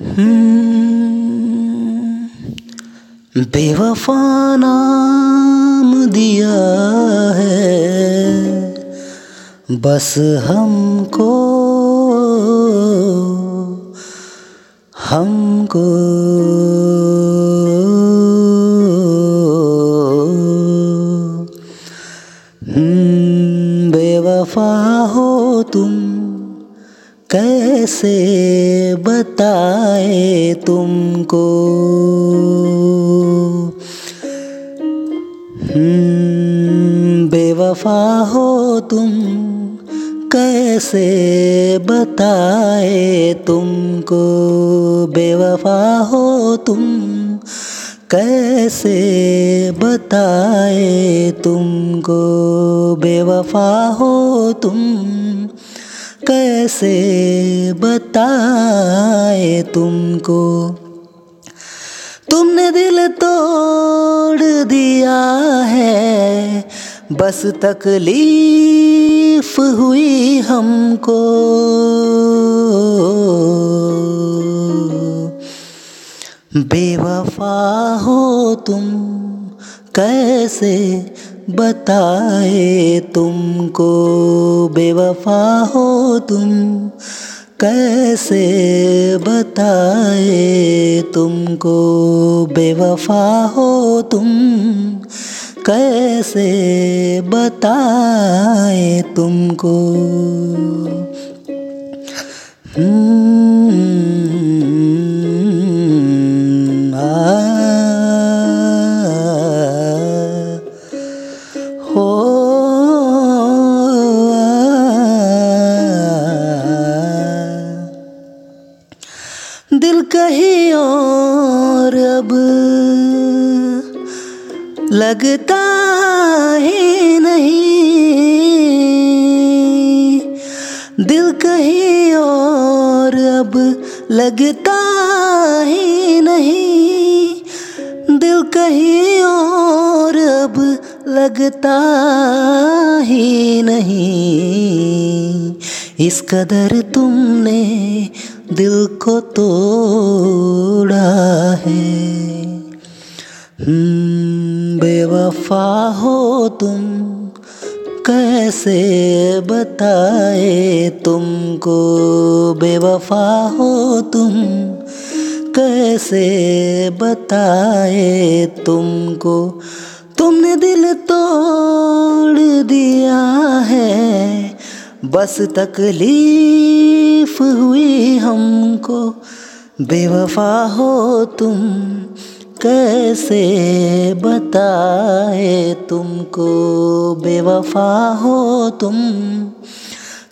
हम्म, बेवफा नाम दिया है। बस हमको हमको। हम्म, बेवफा हो तुम कैसे बताए तुमको? हम्म, बेवफा हो तुम कैसे बताए तुमको? बेवफा हो तुम कैसे बताए तुमको? बेवफा हो तुम कैसे बताए तुमको? तुमने दिल तोड़ दिया है, बस तकलीफ़ हुई हमको। बेवफा हो तुम कैसे बताए तुमको बेवफा हो तुम? कैसे बताए तुमको बेवफा हो तुम? कैसे बताए तुमको? हो दिल कहीं और अब लगता ही नहीं। दिल कहीं और अब लगता ही नहीं। दिल कहीं लगता ही नहीं। इस कदर तुमने दिल को तोड़ा है। हम्म, बेवफा हो तुम कैसे बताए तुमको? बेवफा हो तुम कैसे बताए तुमको? तुमने दिल तोड़ दिया है, बस तकलीफ़ हुई हमको। बेवफा हो तुम, कैसे बताए तुमको? बेवफा हो तुम,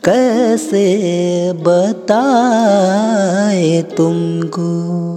कैसे बताए तुमको?